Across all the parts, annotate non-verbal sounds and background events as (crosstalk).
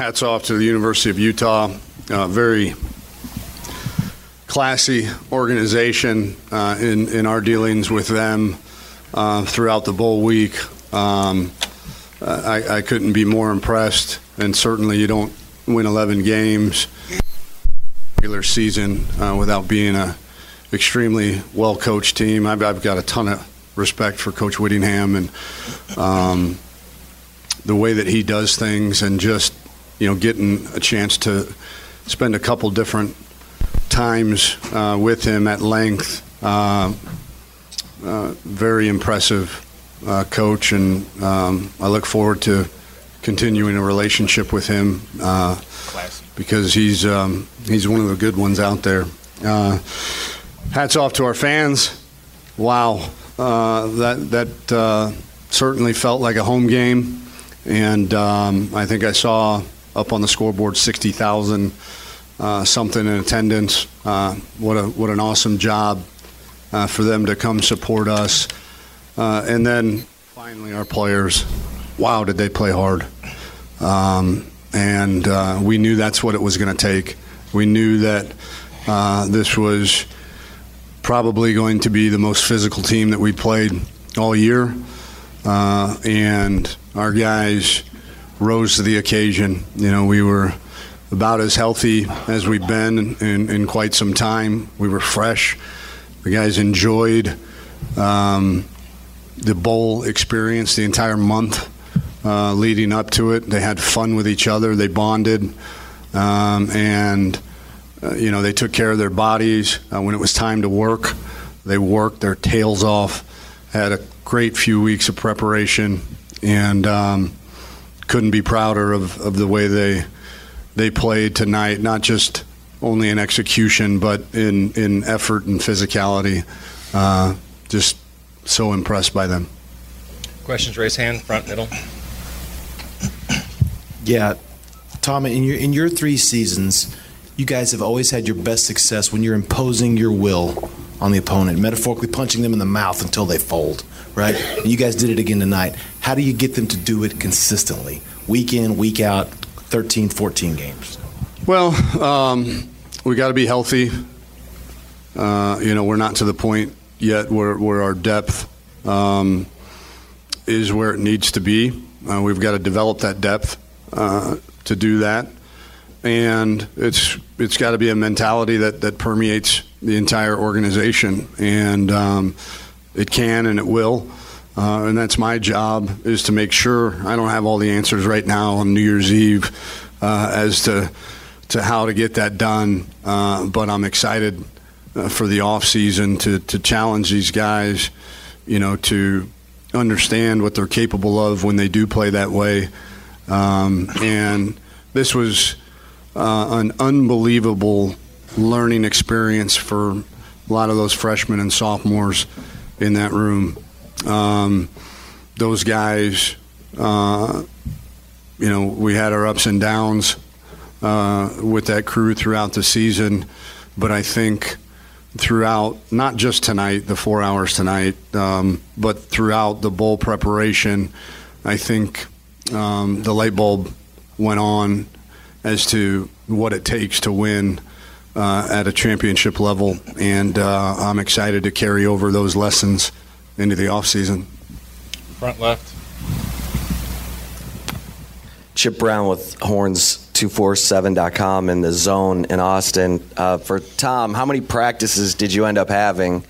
hats off to the University of Utah. Uh, very classy organization uh, in in our dealings with them uh, throughout the bowl week. Um, I, I couldn't be more impressed, and certainly you don't win 11 games regular season uh, without being a extremely well coached team. I've, I've, got a ton of respect for Coach Whittingham and um, the way that he does things, and just you know getting a chance to spend a couple different times uh, with him at length. Uh, uh very impressive uh, coach, and um, I look forward to continuing a relationship with him uh, because he's um, he's one of the good ones out there. hats off to our fans. Wow, that that certainly felt like a home game, and um, I think I saw up on the scoreboard sixty thousand uh, something in attendance. Uh, what a what an awesome job uh, for them to come support us, uh, and then finally our players. Wow, did they play hard? Um, and uh, we knew that's what it was going to take. We knew that this was probably going to be the most physical team that we played all year, and our guys rose to the occasion. You know, we were about as healthy as we've been in, in quite some time. We were fresh. The guys enjoyed um, the bowl experience the entire month uh, leading up to it. They had fun with each other. They bonded, um, and uh, you know they took care of their bodies uh, when it was time to work. They worked their tails off. Had a great few weeks of preparation, and um, couldn't be prouder of, of the way they they played tonight, not just only in execution, but in, in effort and physicality. Uh, just so impressed by them. Questions, raise hand, front, middle. Yeah, Tom, in your in your three seasons, you guys have always had your best success when you're imposing your will on the opponent, metaphorically punching them in the mouth until they fold, right? And you guys did it again tonight. How do you get them to do it consistently, week in, week out, 13, 14 games? Well, um, we got to be healthy. Uh, you know, we're not to the point yet where, where our depth um, is where it needs to be. Uh, we've got to develop that depth uh, to do that, and it's it's got to be a mentality that that permeates the entire organization, and um, it can and it will. Uh, and that's my job is to make sure I don't have all the answers right now on New Year's Eve uh, as to to how to get that done. Uh, but I'm excited uh, for the off season to to challenge these guys, you know, to understand what they're capable of when they do play that way. Um, and this was uh, an unbelievable learning experience for a lot of those freshmen and sophomores in that room um, those guys, uh, you know, we had our ups and downs uh, with that crew throughout the season, but I think throughout, not just tonight, the four hours tonight, um, but throughout the bowl preparation, I think um, the light bulb went on as to what it takes to win uh, at a championship level, and uh, I'm excited to carry over those lessons into the off season. Front left. Chip Brown with horns247.com in the zone in Austin. Uh, for Tom, how many practices did you end up having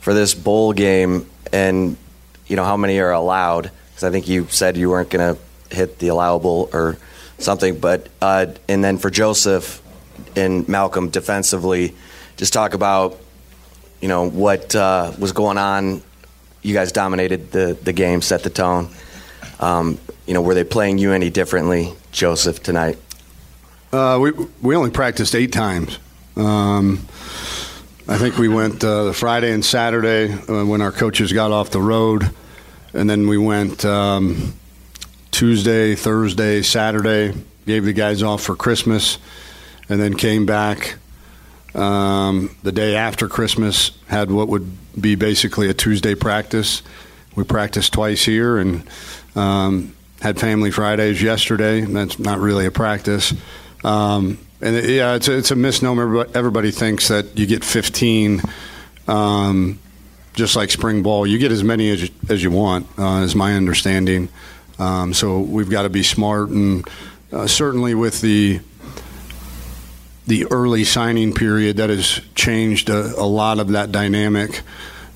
for this bowl game? And, you know, how many are allowed? Because I think you said you weren't going to hit the allowable or something. But, uh, and then for Joseph and Malcolm defensively, just talk about, you know, what uh, was going on you guys dominated the, the game, set the tone. Um, you know, were they playing you any differently, Joseph, tonight? Uh, we we only practiced eight times. Um, I think we went uh, Friday and Saturday uh, when our coaches got off the road, and then we went um, Tuesday, Thursday, Saturday. Gave the guys off for Christmas, and then came back um, the day after Christmas. Had what would be basically a Tuesday practice. We practiced twice here and um, had Family Fridays yesterday. That's not really a practice. Um, and it, yeah, it's a, it's a misnomer. Everybody, everybody thinks that you get 15, um, just like spring ball. You get as many as you, as you want, uh, is my understanding. Um, so we've got to be smart, and uh, certainly with the the early signing period that has changed a, a lot of that dynamic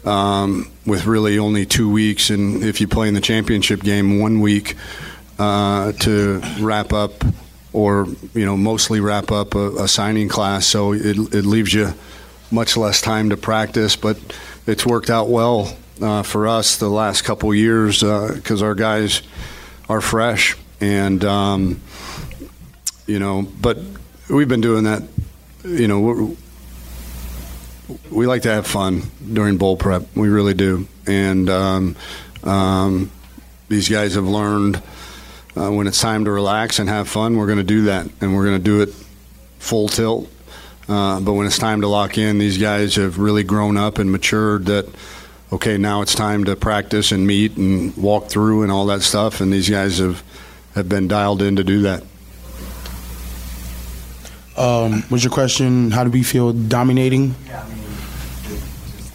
um, with really only two weeks, and if you play in the championship game, one week uh, to wrap up or you know mostly wrap up a, a signing class. So it, it leaves you much less time to practice, but it's worked out well uh, for us the last couple years because uh, our guys are fresh and um, you know, but we've been doing that. You know, we like to have fun during bowl prep. We really do, and um, um, these guys have learned uh, when it's time to relax and have fun. We're going to do that, and we're going to do it full tilt. Uh, but when it's time to lock in, these guys have really grown up and matured. That okay, now it's time to practice and meet and walk through and all that stuff. And these guys have have been dialed in to do that. Um, was your question how do we feel dominating?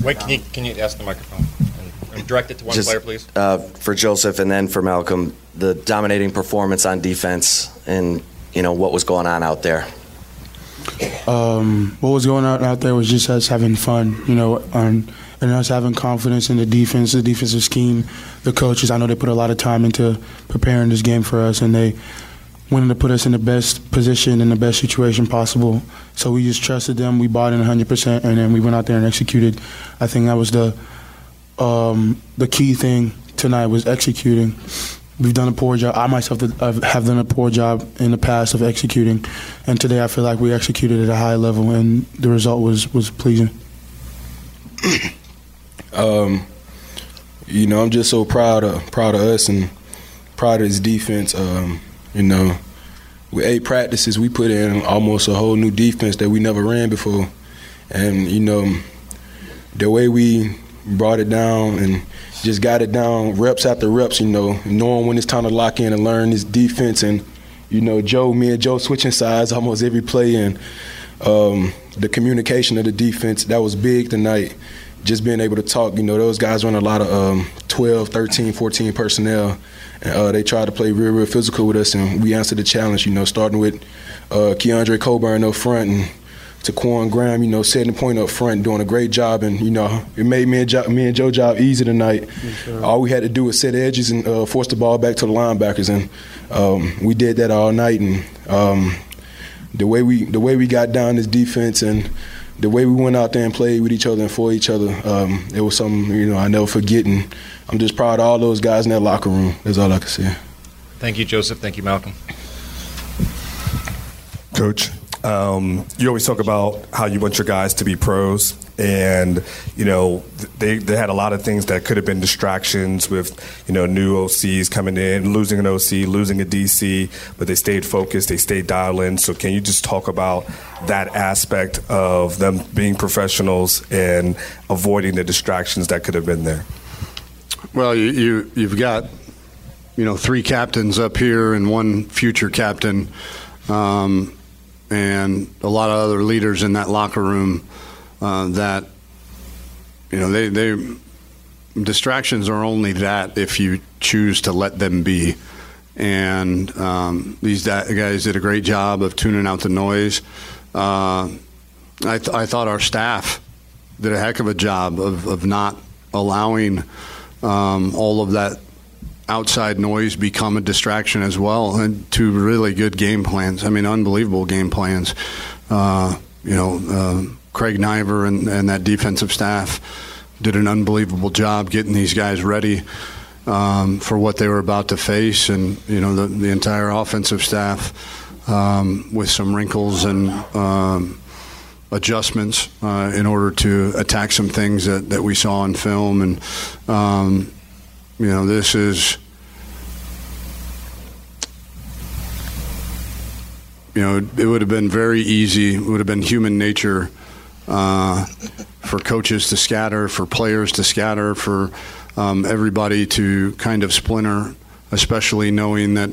Wait, can you, can you ask the microphone? And, and direct it to one Just, player, please. Uh, for Joseph and then for Malcolm, the dominating performance on defense and you know what was going on out there. Um, what was going on out there was just us having fun, you know, and, and us having confidence in the defense, the defensive scheme, the coaches. I know they put a lot of time into preparing this game for us, and they wanted to put us in the best position in the best situation possible. So we just trusted them. We bought in 100%, and then we went out there and executed. I think that was the um, the key thing tonight was executing. We've done a poor job. I myself have done a poor job in the past of executing, and today I feel like we executed at a high level, and the result was was pleasing. (clears throat) um, you know, I'm just so proud of proud of us and proud of his defense. Um, you know, with eight practices, we put in almost a whole new defense that we never ran before. And, you know, the way we brought it down and just got it down reps after reps, you know, knowing when it's time to lock in and learn this defense. And, you know, Joe, me and Joe switching sides almost every play. And um, the communication of the defense, that was big tonight. Just being able to talk, you know, those guys run a lot of um, 12, 13, 14 personnel. Uh, they tried to play real, real physical with us, and we answered the challenge. You know, starting with uh, Keondre Coburn up front and Ta'Quon Graham, you know, setting the point up front, doing a great job, and you know, it made me and, jo- me and Joe job easy tonight. Yes, all we had to do was set edges and uh, force the ball back to the linebackers, and um, we did that all night. And um, the way we the way we got down this defense and the way we went out there and played with each other and for each other, um, it was something you know I never forget. And I'm just proud of all those guys in that locker room. That's all I can say. Thank you, Joseph. Thank you, Malcolm. Coach, um, you always talk about how you want your guys to be pros, and you know they they had a lot of things that could have been distractions with you know new OCs coming in, losing an OC, losing a DC, but they stayed focused, they stayed dialed in. So can you just talk about that aspect of them being professionals and avoiding the distractions that could have been there? Well, you, you you've got you know three captains up here and one future captain. Um, and a lot of other leaders in that locker room uh, that you know they they distractions are only that if you choose to let them be. And um, these guys did a great job of tuning out the noise. Uh, I, th- I, thought our staff did a heck of a job of, of not allowing um, all of that outside noise become a distraction as well, and two really good game plans. I mean, unbelievable game plans. Uh, you know, uh, Craig Naivar and, and, that defensive staff did an unbelievable job getting these guys ready um, for what they were about to face, and you know, the, the entire offensive staff um, with some wrinkles and. Um, adjustments uh, in order to attack some things that, that we saw on film and um, you know, this is, you know, it would have been very easy. It would have been human nature uh, for coaches to scatter, for players to scatter, for um, everybody to kind of splinter especially knowing that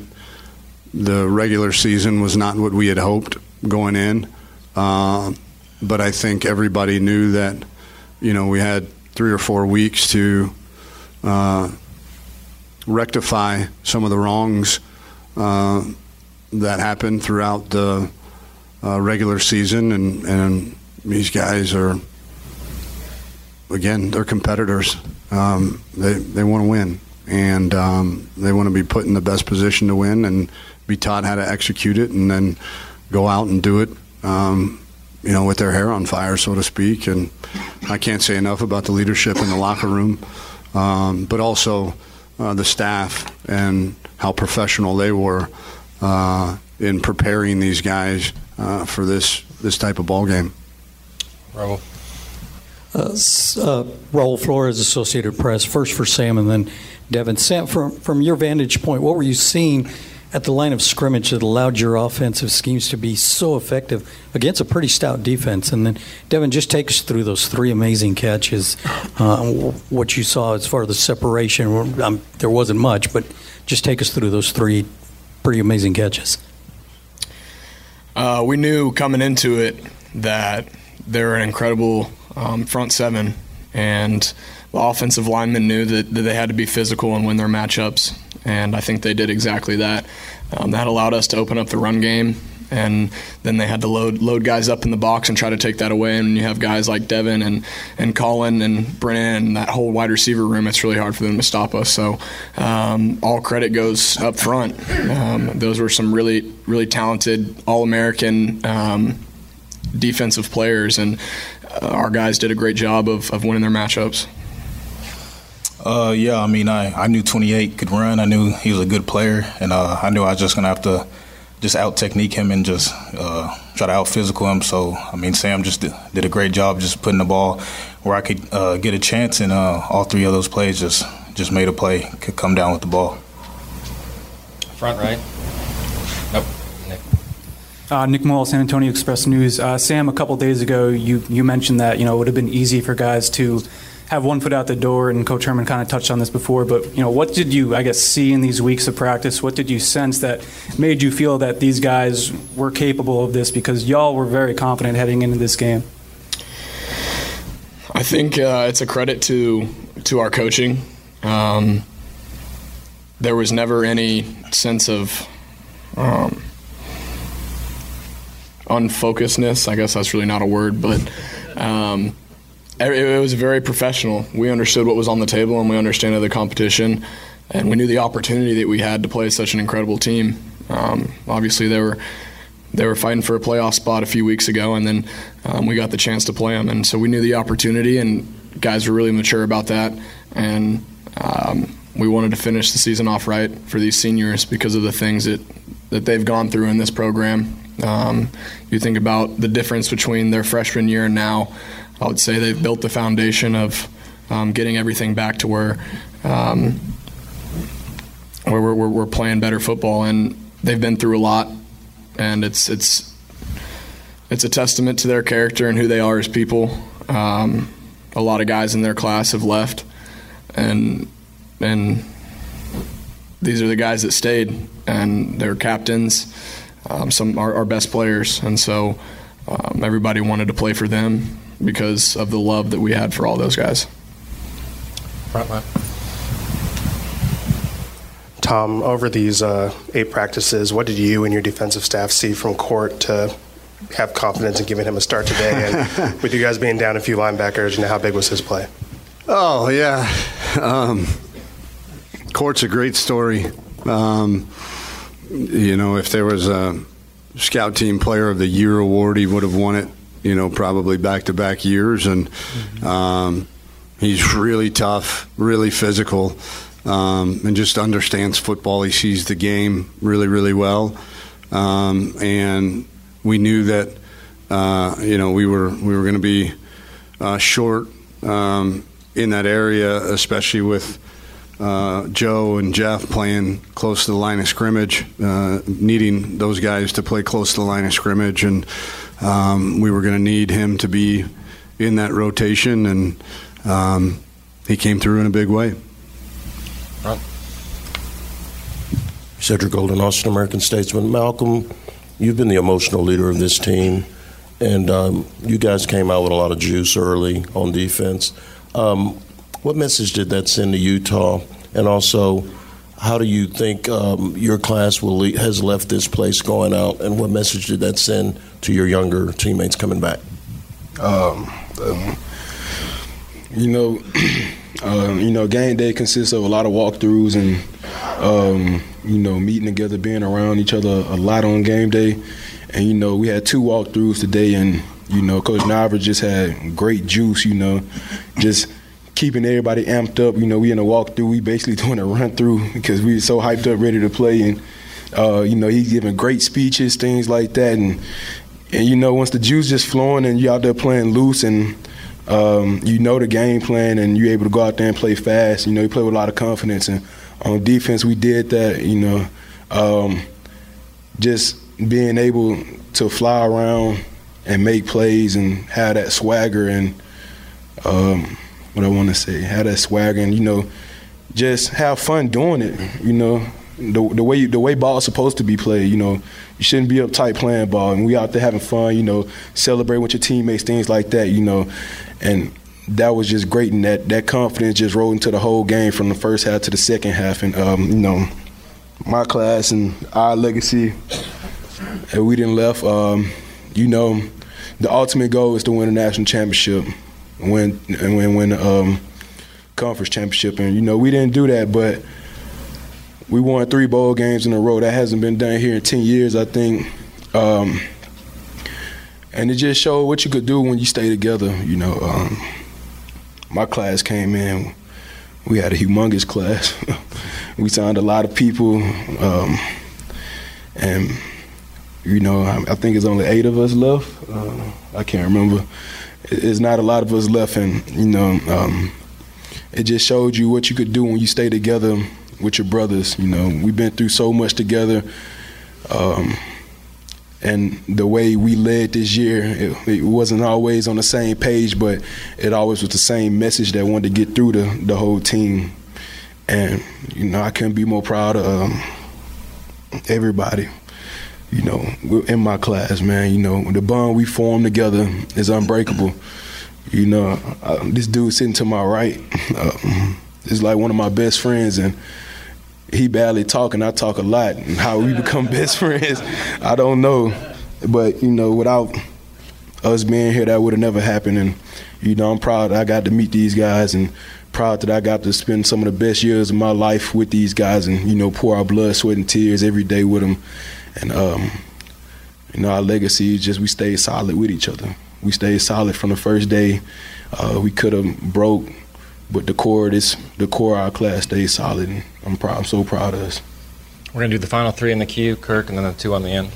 the regular season was not what we had hoped going in. Uh, but I think everybody knew that, you know, we had three or four weeks to uh, rectify some of the wrongs uh, that happened throughout the uh, regular season, and, and these guys are, again, they're competitors. Um, they they want to win, and um, they want to be put in the best position to win, and be taught how to execute it, and then go out and do it. Um, you know, with their hair on fire, so to speak. And I can't say enough about the leadership in the locker room, um, but also uh, the staff and how professional they were uh, in preparing these guys uh, for this this type of ball game. Raul. Uh, uh, Raul Flores, Associated Press. First for Sam, and then Devin. Sam, from from your vantage point, what were you seeing at the line of scrimmage that allowed your offensive schemes to be so effective against a pretty stout defense? And then Devin, just take us through those three amazing catches. Uh, what you saw as far as the separation. Um, there wasn't much, but just take us through those three pretty amazing catches. Uh, we knew coming into it that they're an incredible um, front seven, and the offensive linemen knew that, that they had to be physical and win their matchups, and I think they did exactly that. Um, that allowed us to open up the run game, and then they had to load load guys up in the box and try to take that away. And you have guys like Devin and and Collin and Brennan and that whole wide receiver room. It's really hard for them to stop us. So um, all credit goes up front. Um, those were some really really talented All American. Um, defensive players, and uh, our guys did a great job of, of winning their matchups. Uh, yeah, I mean, I, I knew 28 could run. I knew he was a good player, and uh, I knew I was just gonna have to just out technique him and just uh, try to out physical him. So, I mean, Sam just did, did a great job just putting the ball where I could uh, get a chance, and uh, all three of those plays just just made a play, could come down with the ball. Front right. Nope. Nick. Uh, Nick Moyle, San Antonio Express News. Uh, Sam, a couple days ago, you, you mentioned that you know it would have been easy for guys to have one foot out the door, and Coach Herman kind of touched on this before. But you know, what did you, I guess, see in these weeks of practice? What did you sense that made you feel that these guys were capable of this? Because y'all were very confident heading into this game. I think uh, it's a credit to to our coaching. Um, there was never any sense of um, unfocusedness. I guess that's really not a word, but um, it, was very professional. We understood what was on the table, and we understood the competition, and we knew the opportunity that we had to play such an incredible team. Um, obviously, they were they were fighting for a playoff spot a few weeks ago, and then um, we got the chance to play them, and so we knew the opportunity, and guys were really mature about that, and um, we wanted to finish the season off right for these seniors because of the things that that they've gone through in this program. Um, you think about the difference between their freshman year and now. I would say they've built the foundation of um, getting everything back to where um, where we're, we're, playing better football, and they've been through a lot, and it's it's it's a testament to their character and who they are as people. Um, a lot of guys in their class have left, and and these are the guys that stayed, and they're captains, um, some our best players, and so um, everybody wanted to play for them because of the love that we had for all those guys. Front line. Tom, over these uh, eight practices, what did you and your defensive staff see from Court to have confidence in giving him a start today? And (laughs) with you guys being down a few linebackers, and how big was his play? Oh yeah, um, Court's a great story. Um, you know, if there was a Scout Team Player of the Year award, he would have won it. You know, probably back to back years, and um, he's really tough, really physical, um, and just understands football. He sees the game really, really well, um, and we knew that uh, you know we were we were going to be uh, short um, in that area, especially with uh, Joe and Jeff playing close to the line of scrimmage, uh, needing those guys to play close to the line of scrimmage, and um, we were going to need him to be in that rotation, and um, he came through in a big way. Cedric Golden, Austin American Statesman. Malcolm, you've been the emotional leader of this team, and um, you guys came out with a lot of juice early on defense. Um, what message did that send to Utah? And also, how do you think um, your class will le- has left this place going out, and what message did that send to your younger teammates coming back? Um, um, you know, (clears throat) um, you know, game day consists of a lot of walkthroughs and um, you know meeting together, being around each other a lot on game day. And you know, we had two walkthroughs today, and you know, Coach Naivar just had great juice. You know, just keeping everybody amped up. You know, we in a walkthrough, we basically (laughs) doing a run through because we were so hyped up, ready to play. And uh, you know, he's giving great speeches, things like that. And and you know, once the juice just flowing and you out there playing loose and um, you know the game plan and you're able to go out there and play fast. You know, you play with a lot of confidence. And on defense, we did that. You know, um, just being able to fly around and make plays and have that swagger and um, what I want to say, have that swagger and you know, just have fun doing it. You know, the the way the way ball is supposed to be played. You know, you shouldn't be uptight playing ball, and we out there having fun. You know, celebrating with your teammates, things like that. You know, and that was just great, and that that confidence just rolled into the whole game from the first half to the second half. And um, you know, my class and our legacy, and we didn't left. Um, you know, the ultimate goal is to win a national championship, win and win win the um, conference championship. And you know, we didn't do that, but we won three bowl games in a row. That hasn't been done here in ten years, I think. Um, and it just showed what you could do when you stay together. You know, um, my class came in. We had a humongous class. (laughs) we signed a lot of people, um, and you know, I, I, think it's only eight of us left. Uh, I can't remember. It's not a lot of us left, and you know, um, it just showed you what you could do when you stay together with your brothers. You know, we've been through so much together. Um, and the way we led this year, it, it, wasn't always on the same page, but it always was the same message that wanted to get through the, the whole team. And, you know, I couldn't be more proud of um, everybody, you know, we're in my class, man. You know, the bond we formed together is unbreakable. You know, uh, this dude sitting to my right uh, is like one of my best friends, and he barely talking. I talk a lot. And how we become (laughs) best friends, I don't know. But you know, without us being here, that would have never happened. And you know, I'm proud I got to meet these guys, and proud that I got to spend some of the best years of my life with these guys, and you know, pour our blood, sweat, and tears every day with them. And um, you know, our legacy is just we stayed solid with each other. We stayed solid from the first day. Uh, we could have broke but the core of this, the core of our class stays solid. And I'm proud. I'm so proud of us. We're gonna do the final three in the queue, Kirk, and then the two on the end.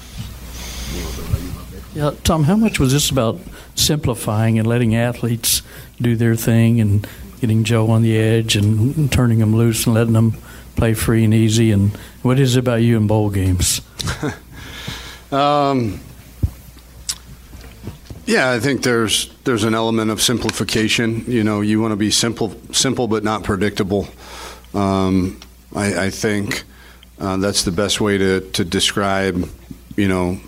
Yeah, Tom, how much was this about simplifying and letting athletes do their thing and getting Joe on the edge and turning them loose and letting them play free and easy? And what is it about you in bowl games? (laughs) um, yeah, I think there's there's an element of simplification. You know, you want to be simple, simple but not predictable. Um, I, I, think uh, that's the best way to to describe, you know,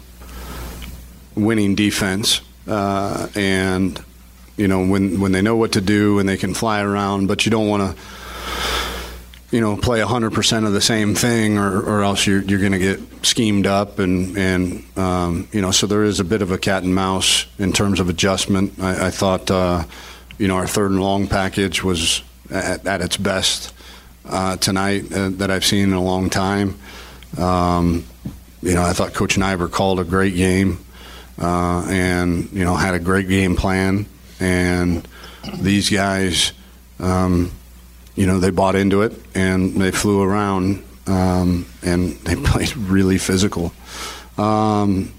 winning defense. Uh, and you know, when when they know what to do and they can fly around, but you don't want to you know, play 100% of the same thing or, or else you're, you're going to get schemed up. And, and um, you know, so there is a bit of a cat and mouse in terms of adjustment. I, I thought, uh, you know, our third and long package was at, at its best uh, tonight uh, that I've seen in a long time. Um, you know, I thought Coach Naivar called a great game uh, and, you know, had a great game plan. And these guys, um, you know, they bought into it and they flew around um, and they (laughs) played really physical. Um,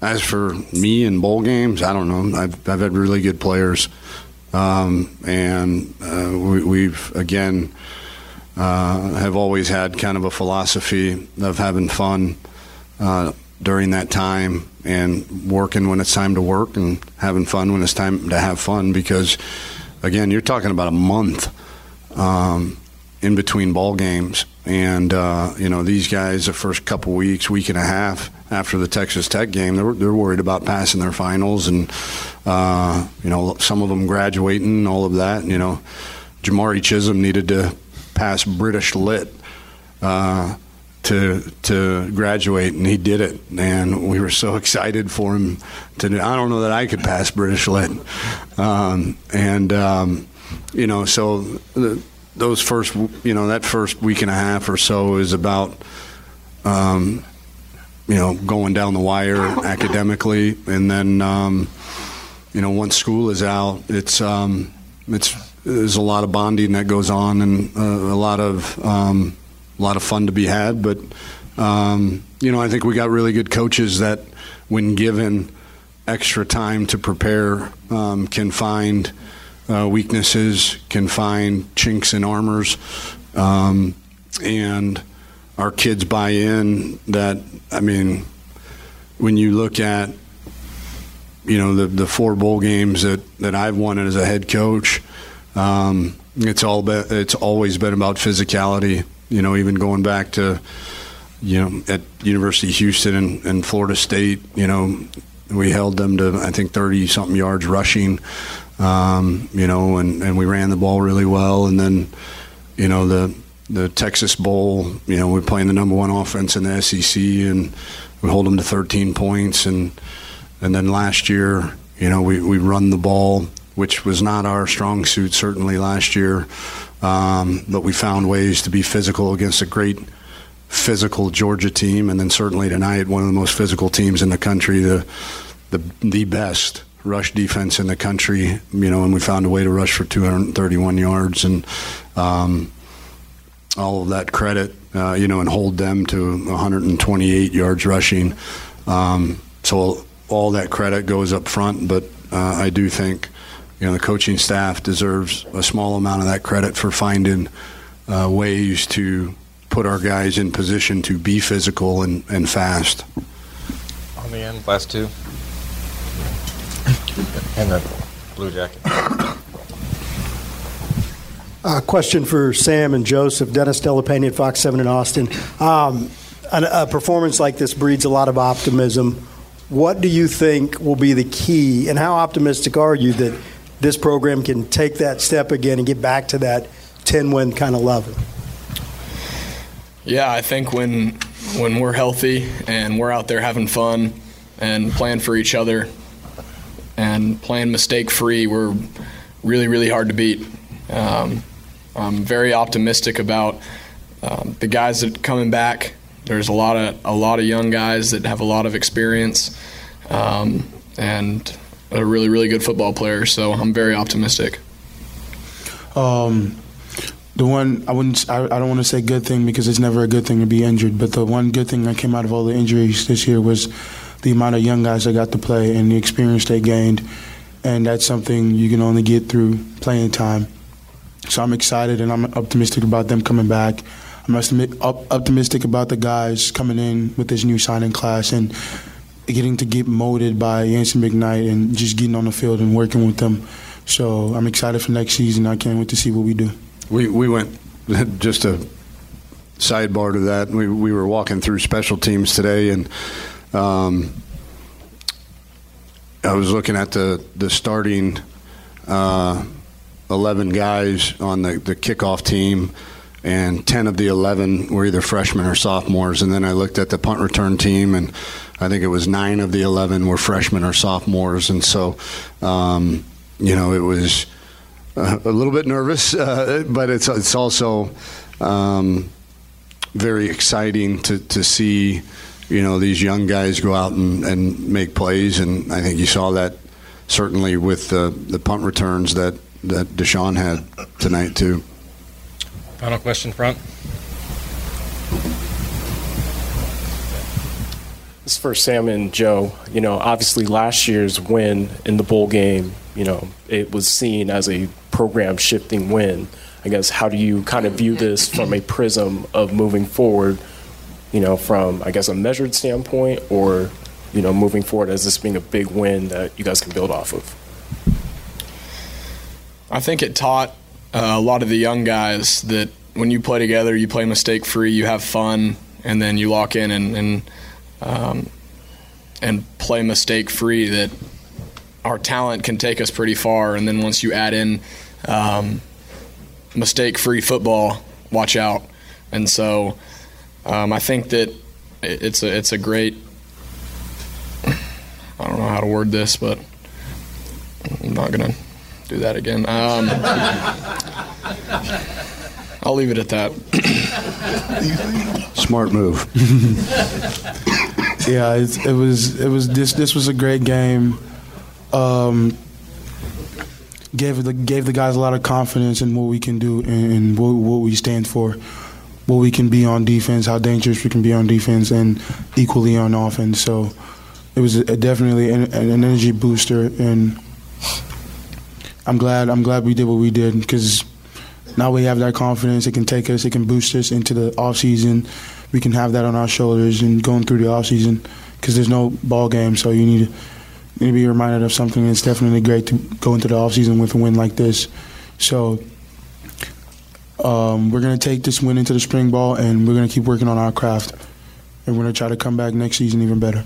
as for me in bowl games, I don't know. I've, I've had really good players, um, and uh, we, have again uh, have always had kind of a philosophy of having fun uh, during that time and working when it's time to work and having fun when it's time to have fun. Because again, you're talking about a month um, in between ball games, and uh, you know these guys, the first couple weeks, week and a half after the Texas Tech game, they're they're worried about passing their finals, and uh, you know some of them graduating, all of that. You know, Jamari Chisholm needed to pass British Lit. Uh, to to graduate, and he did it, and we were so (laughs) excited for him to. do- I don't know that I could pass British Lit, um, and um, you know, so the, those first, you know, that first week and a half or so is about, um, you know, going down the wire academically, and then, um, you know, once school is out, it's um, it's there's a lot of bonding that goes on, and uh, a lot of um, a lot of fun to be had. But um, you know, I think we got really good coaches that, when given extra time to prepare, um, can find uh, weaknesses, can find chinks in armors, um, and our kids buy in. That I mean, when you look at you know the the four bowl games that that I've won as a head coach. Um, it's all be, it's always been about physicality. You know, even going back to you know at University of Houston and, and Florida State. You know, we held them to I think thirty something yards rushing. Um, you know, and and we ran the ball really well. And then you know the the Texas Bowl. You know, we're playing the number one offense in the SEC, and we hold them to 13 points. And and then last year, you know, we we run the ball, which was not our strong suit certainly last year. Um, but we found ways to be physical against a great physical Georgia team, and then certainly tonight one of the most physical teams in the country, the the the best rush defense in the country. You know, and we found a way to rush for 231 yards, and um, all of that credit, uh, you know, and hold them to 128 yards rushing. Um, so all that credit goes up front, but uh, I do think, you know, the coaching staff deserves a small amount of that credit for finding uh, ways to put our guys in position to be physical and, and fast. On the end, last two. And the blue jacket. Uh, question for Sam and Joseph. Dennis Delapena at Fox 7 in Austin. Um, a, a performance like this breeds a lot of optimism. What do you think will be the key, and how optimistic are you that this program can take that step again and get back to that 10 win kind of level? Yeah, I think when when we're healthy and we're out there having fun and playing for each other and playing mistake free, we're really really hard to beat. Um, I'm very optimistic about um, the guys that are coming back. There's a lot of a lot of young guys that have a lot of experience um, and a really really good football player. So I'm very optimistic. Um, the one I wouldn't, I, I don't want to say good thing because it's never a good thing to be injured. But the one good thing that came out of all the injuries this year was the amount of young guys that got to play and the experience they gained, and that's something you can only get through playing time. So I'm excited and I'm optimistic about them coming back. I'm optimistic about the guys coming in with this new signing class and getting to get molded by Yancy McKnight and just getting on the field and working with them. So I'm excited for next season. I can't wait to see what we do. We we went (laughs) just a sidebar to that. We we were walking through special teams today, and um, I was looking at the the starting uh, eleven guys on the the kickoff team. And 10 of the 11 were either freshmen or sophomores. And then I looked at the punt return team, and I think it was nine of the 11 were freshmen or sophomores. And so, um, you know, it was a little bit nervous, uh, but it's it's also um, very exciting to to see you know these young guys go out and, and make plays, and I think you saw that certainly with the the punt returns that that D'Shawn had tonight too. Final question, front. This is for Sam and Joe. You know, obviously last year's win in the bowl game, you know, it was seen as a program shifting win. I guess how do you kind of view this from a prism of moving forward, you know, from I guess a measured standpoint or, you know, moving forward as this being a big win that you guys can build off of? I think it taught uh, a lot of the young guys that when you play together, you play mistake free, you have fun, and then you lock in and and um, and play mistake free. That our talent can take us pretty far, and then once you add in um, mistake free football, watch out. And so um, I think that it's a it's a great. I don't know how to word this, but I'm not gonna do that again. Um, I'll leave it at that. Smart move. (laughs) yeah, it's, it was it was this this was a great game. Um, gave the gave the guys a lot of confidence in what we can do and, and what, what we stand for, what we can be on defense, how dangerous we can be on defense, and equally on offense. So it was a, definitely an, an energy booster, and I'm glad I'm glad we did what we did because now we have that confidence. It can take us, it can boost us into the off season. We can have that on our shoulders and going through the off season because there's no ball game, so you need to you need to be reminded of something. It's definitely great to go into the off season with a win like this. So um, we're gonna take this win into the spring ball, and we're gonna keep working on our craft, and we're gonna try to come back next season even better.